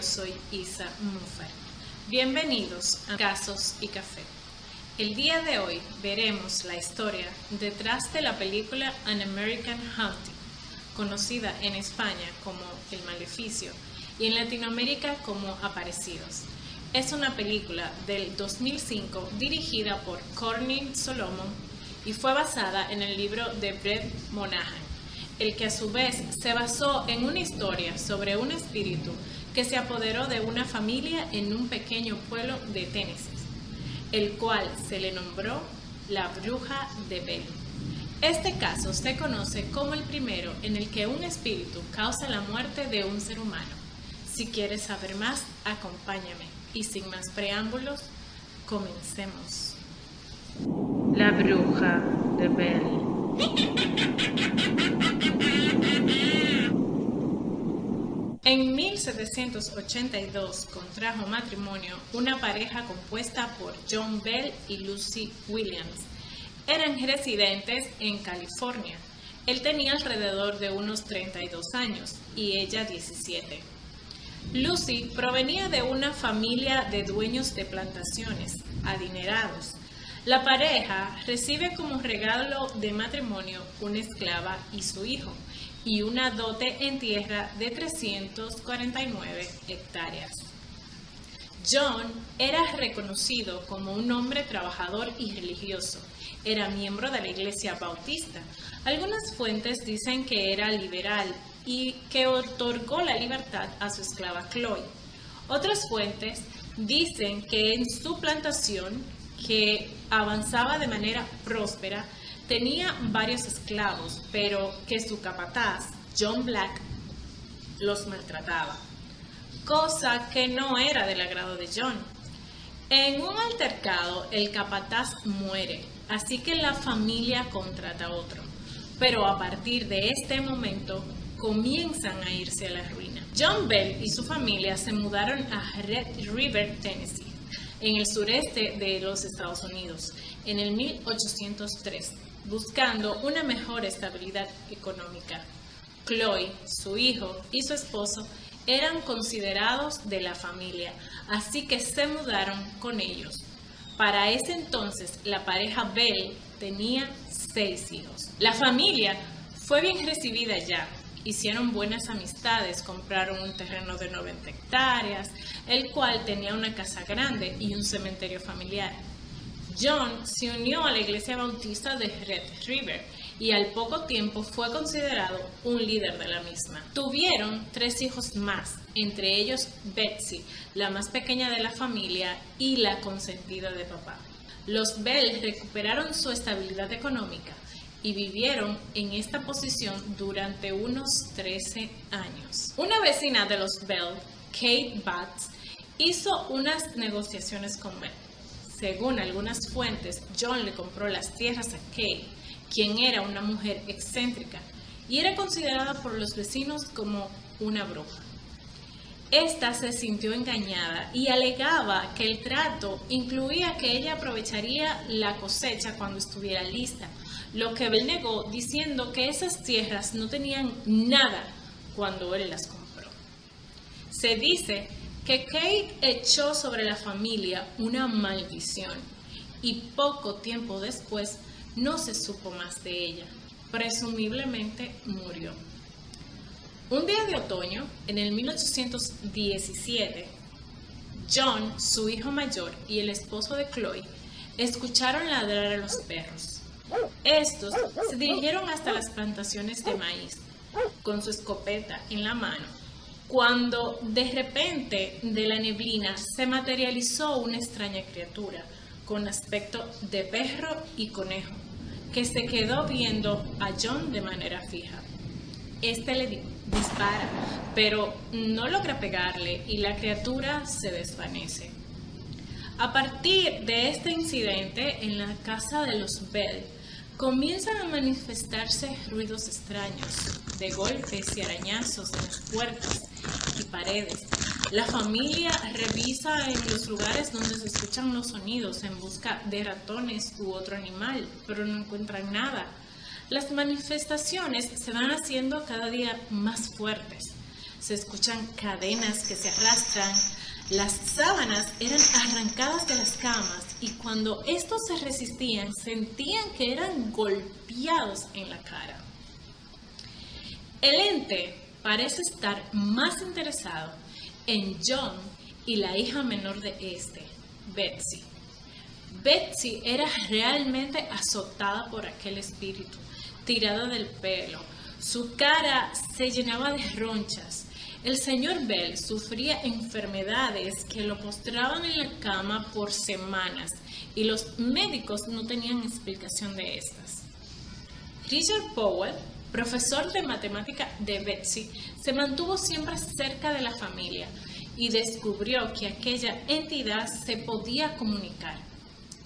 soy Isa. Bienvenidos a Casos y Café. El día de hoy veremos la historia detrás de la película An American Haunting, conocida en España como El Maleficio y en Latinoamérica como Aparecidos. Es una película del 2005 dirigida por Corny Solomon y fue basada en el libro de Brett Monahan el que a su vez se basó en una historia sobre un espíritu que se apoderó de una familia en un pequeño pueblo de Tennessee, el cual se le nombró la bruja de Bell. Este caso se conoce como el primero en el que un espíritu causa la muerte de un ser humano. Si quieres saber más, acompáñame y sin más preámbulos, comencemos. La bruja de Bell. En 1782 contrajo matrimonio una pareja compuesta por John Bell y Lucy Williams. Eran residentes en California. Él tenía alrededor de unos 32 años y ella 17. Lucy provenía de una familia de dueños de plantaciones, adinerados. La pareja recibe como regalo de matrimonio una esclava y su hijo y una dote en tierra de 349 hectáreas. John era reconocido como un hombre trabajador y religioso. Era miembro de la Iglesia Bautista. Algunas fuentes dicen que era liberal y que otorgó la libertad a su esclava Chloe. Otras fuentes dicen que en su plantación, que avanzaba de manera próspera, Tenía varios esclavos, pero que su capataz, John Black, los maltrataba, cosa que no era del agrado de John. En un altercado, el capataz muere, así que la familia contrata otro. Pero a partir de este momento comienzan a irse a la ruina. John Bell y su familia se mudaron a Red River, Tennessee, en el sureste de los Estados Unidos, en el 1803 buscando una mejor estabilidad económica. Chloe, su hijo y su esposo eran considerados de la familia, así que se mudaron con ellos. Para ese entonces, la pareja Bell tenía seis hijos. La familia fue bien recibida ya. Hicieron buenas amistades, compraron un terreno de 90 hectáreas, el cual tenía una casa grande y un cementerio familiar. John se unió a la iglesia bautista de Red River y al poco tiempo fue considerado un líder de la misma. Tuvieron tres hijos más, entre ellos Betsy, la más pequeña de la familia y la consentida de papá. Los Bell recuperaron su estabilidad económica y vivieron en esta posición durante unos 13 años. Una vecina de los Bell, Kate Batts, hizo unas negociaciones con Bell según algunas fuentes, John le compró las tierras a Kay, quien era una mujer excéntrica y era considerada por los vecinos como una bruja. Esta se sintió engañada y alegaba que el trato incluía que ella aprovecharía la cosecha cuando estuviera lista, lo que él negó diciendo que esas tierras no tenían nada cuando él las compró. Se dice que Kate echó sobre la familia una maldición y poco tiempo después no se supo más de ella. Presumiblemente murió. Un día de otoño, en el 1817, John, su hijo mayor, y el esposo de Chloe escucharon ladrar a los perros. Estos se dirigieron hasta las plantaciones de maíz, con su escopeta en la mano cuando de repente de la neblina se materializó una extraña criatura con aspecto de perro y conejo, que se quedó viendo a John de manera fija. Este le dispara, pero no logra pegarle y la criatura se desvanece. A partir de este incidente en la casa de los Bell, comienzan a manifestarse ruidos extraños, de golpes y arañazos en las puertas y paredes. La familia revisa en los lugares donde se escuchan los sonidos en busca de ratones u otro animal, pero no encuentran nada. Las manifestaciones se van haciendo cada día más fuertes. se escuchan cadenas que se arrastran, las sábanas eran arrancadas de las camas y cuando estos se resistían sentían que eran golpeados en la cara. El ente parece estar más interesado en John y la hija menor de este, Betsy. Betsy era realmente azotada por aquel espíritu, tirada del pelo. Su cara se llenaba de ronchas el señor Bell sufría enfermedades que lo postraban en la cama por semanas y los médicos no tenían explicación de estas. Richard Powell, profesor de matemática de Betsy, se mantuvo siempre cerca de la familia y descubrió que aquella entidad se podía comunicar.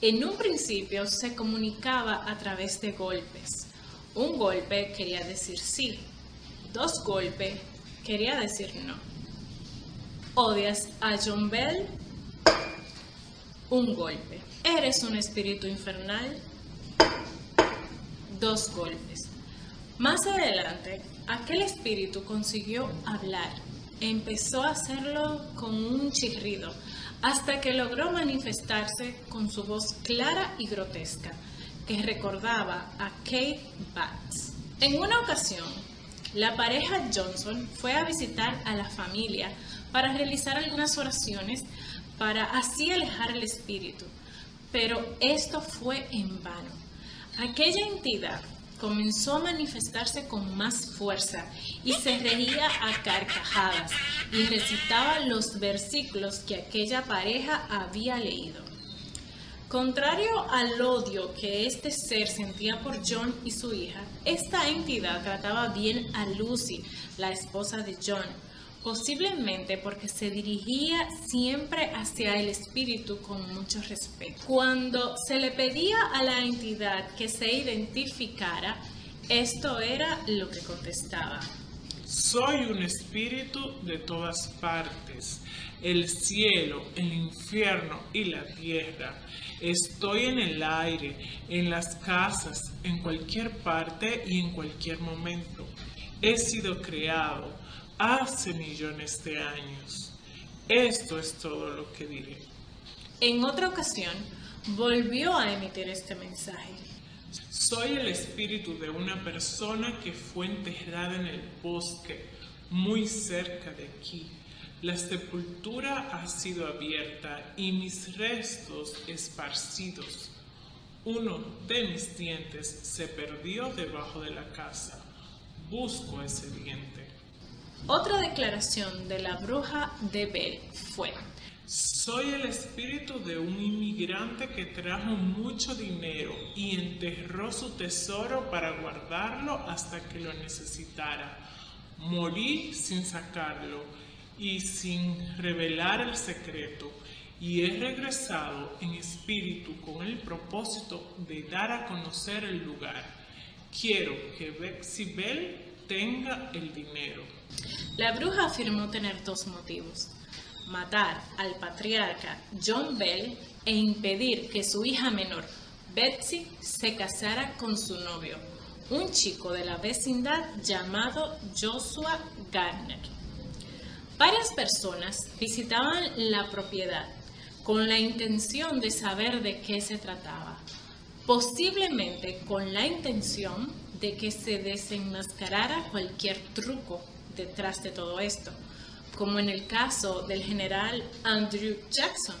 En un principio se comunicaba a través de golpes. Un golpe quería decir sí, dos golpes Quería decir no. Odias a John Bell. Un golpe. Eres un espíritu infernal. Dos golpes. Más adelante, aquel espíritu consiguió hablar. Empezó a hacerlo con un chirrido, hasta que logró manifestarse con su voz clara y grotesca, que recordaba a Kate Batts. En una ocasión, la pareja Johnson fue a visitar a la familia para realizar algunas oraciones para así alejar el espíritu, pero esto fue en vano. Aquella entidad comenzó a manifestarse con más fuerza y se reía a carcajadas y recitaba los versículos que aquella pareja había leído. Contrario al odio que este ser sentía por John y su hija, esta entidad trataba bien a Lucy, la esposa de John, posiblemente porque se dirigía siempre hacia el espíritu con mucho respeto. Cuando se le pedía a la entidad que se identificara, esto era lo que contestaba. Soy un espíritu de todas partes, el cielo, el infierno y la tierra. Estoy en el aire, en las casas, en cualquier parte y en cualquier momento. He sido creado hace millones de años. Esto es todo lo que diré. En otra ocasión, volvió a emitir este mensaje. Soy el espíritu de una persona que fue enterrada en el bosque, muy cerca de aquí. La sepultura ha sido abierta y mis restos esparcidos. Uno de mis dientes se perdió debajo de la casa. Busco ese diente. Otra declaración de la bruja de Bel fue, soy el espíritu de un inmigrante que trajo mucho dinero y enterró su tesoro para guardarlo hasta que lo necesitara. Morí sin sacarlo y sin revelar el secreto, y he regresado en espíritu con el propósito de dar a conocer el lugar. Quiero que Bexibel tenga el dinero. La bruja afirmó tener dos motivos. Matar al patriarca John Bell e impedir que su hija menor, Betsy, se casara con su novio, un chico de la vecindad llamado Joshua Gardner. Varias personas visitaban la propiedad con la intención de saber de qué se trataba, posiblemente con la intención de que se desenmascarara cualquier truco detrás de todo esto, como en el caso del general Andrew Jackson,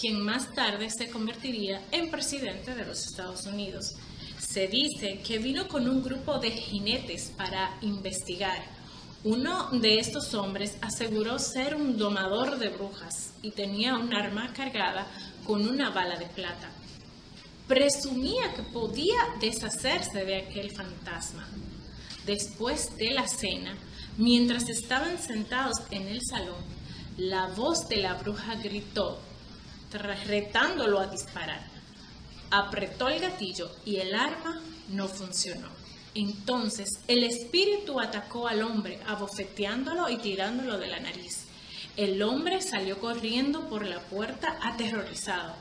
quien más tarde se convertiría en presidente de los Estados Unidos. Se dice que vino con un grupo de jinetes para investigar uno de estos hombres aseguró ser un domador de brujas y tenía un arma cargada con una bala de plata. Presumía que podía deshacerse de aquel fantasma. Después de la cena, mientras estaban sentados en el salón, la voz de la bruja gritó, retándolo a disparar. Apretó el gatillo y el arma no funcionó. Entonces el espíritu atacó al hombre, abofeteándolo y tirándolo de la nariz. El hombre salió corriendo por la puerta aterrorizado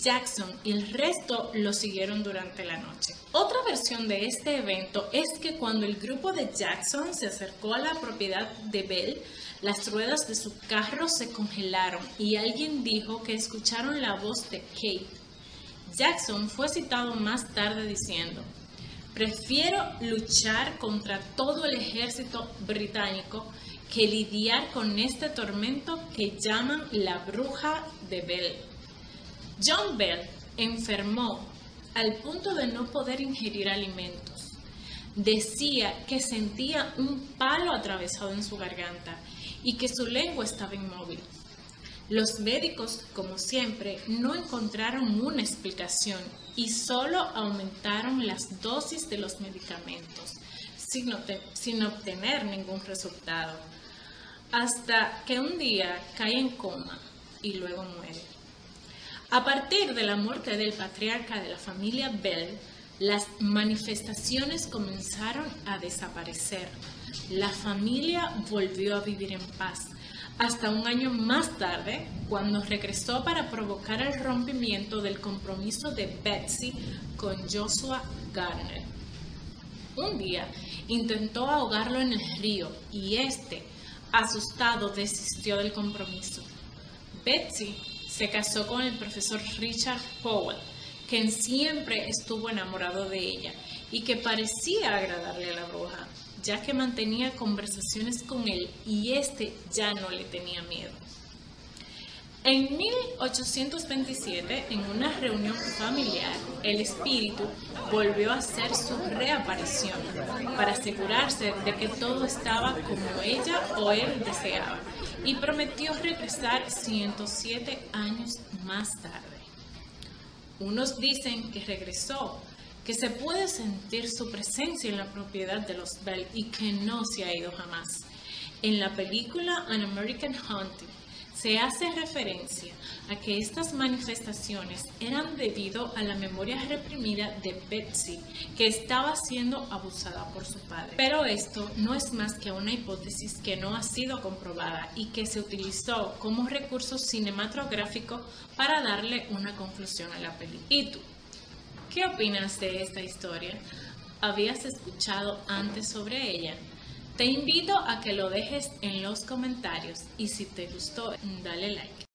Jackson y el resto lo siguieron durante la noche. Otra versión de este evento es que cuando el grupo de Jackson se acercó a la propiedad de Bell, las ruedas de su carro se congelaron y alguien dijo que escucharon la voz de Kate. Jackson fue citado más tarde diciendo, prefiero luchar contra todo el ejército británico que lidiar con este tormento que llaman la bruja de Bell. John Bell enfermó al punto de no poder ingerir alimentos. Decía que sentía un palo atravesado en su garganta y que su lengua estaba inmóvil. Los médicos, como siempre, no encontraron una explicación y solo aumentaron las dosis de los medicamentos sin, obtener ningún resultado, hasta que un día cae en coma y luego muere. A partir de la muerte del patriarca de la familia Bell, las manifestaciones comenzaron a desaparecer. La familia volvió a vivir en paz, hasta un año más tarde, cuando regresó para provocar el rompimiento del compromiso de Betsy con Joshua Garner. Un día intentó ahogarlo en el río y este, asustado, desistió del compromiso. Betsy se casó con el profesor Richard Powell, quien siempre estuvo enamorado de ella y que parecía agradarle a la bruja, ya que mantenía conversaciones con él y éste ya no le tenía miedo. En 1827, en una reunión familiar, el espíritu volvió a hacer su reaparición para asegurarse de que todo estaba como ella o él deseaba y prometió regresar 107 años más tarde. Unos dicen que regresó, que se puede sentir su presencia en la propiedad de los Bell y que no se ha ido jamás. En la película An American Haunting, se hace referencia a que estas manifestaciones eran debido a la memoria reprimida de Betsy, que estaba siendo abusada por su padre. Pero esto no es más que una hipótesis que no ha sido comprobada y que se utilizó como recurso cinematográfico para darle una conclusión a la película. ¿Y tú? ¿Qué opinas de esta historia? ¿Habías escuchado antes sobre ella? Te invito a que lo dejes en los comentarios y si te gustó, dale like.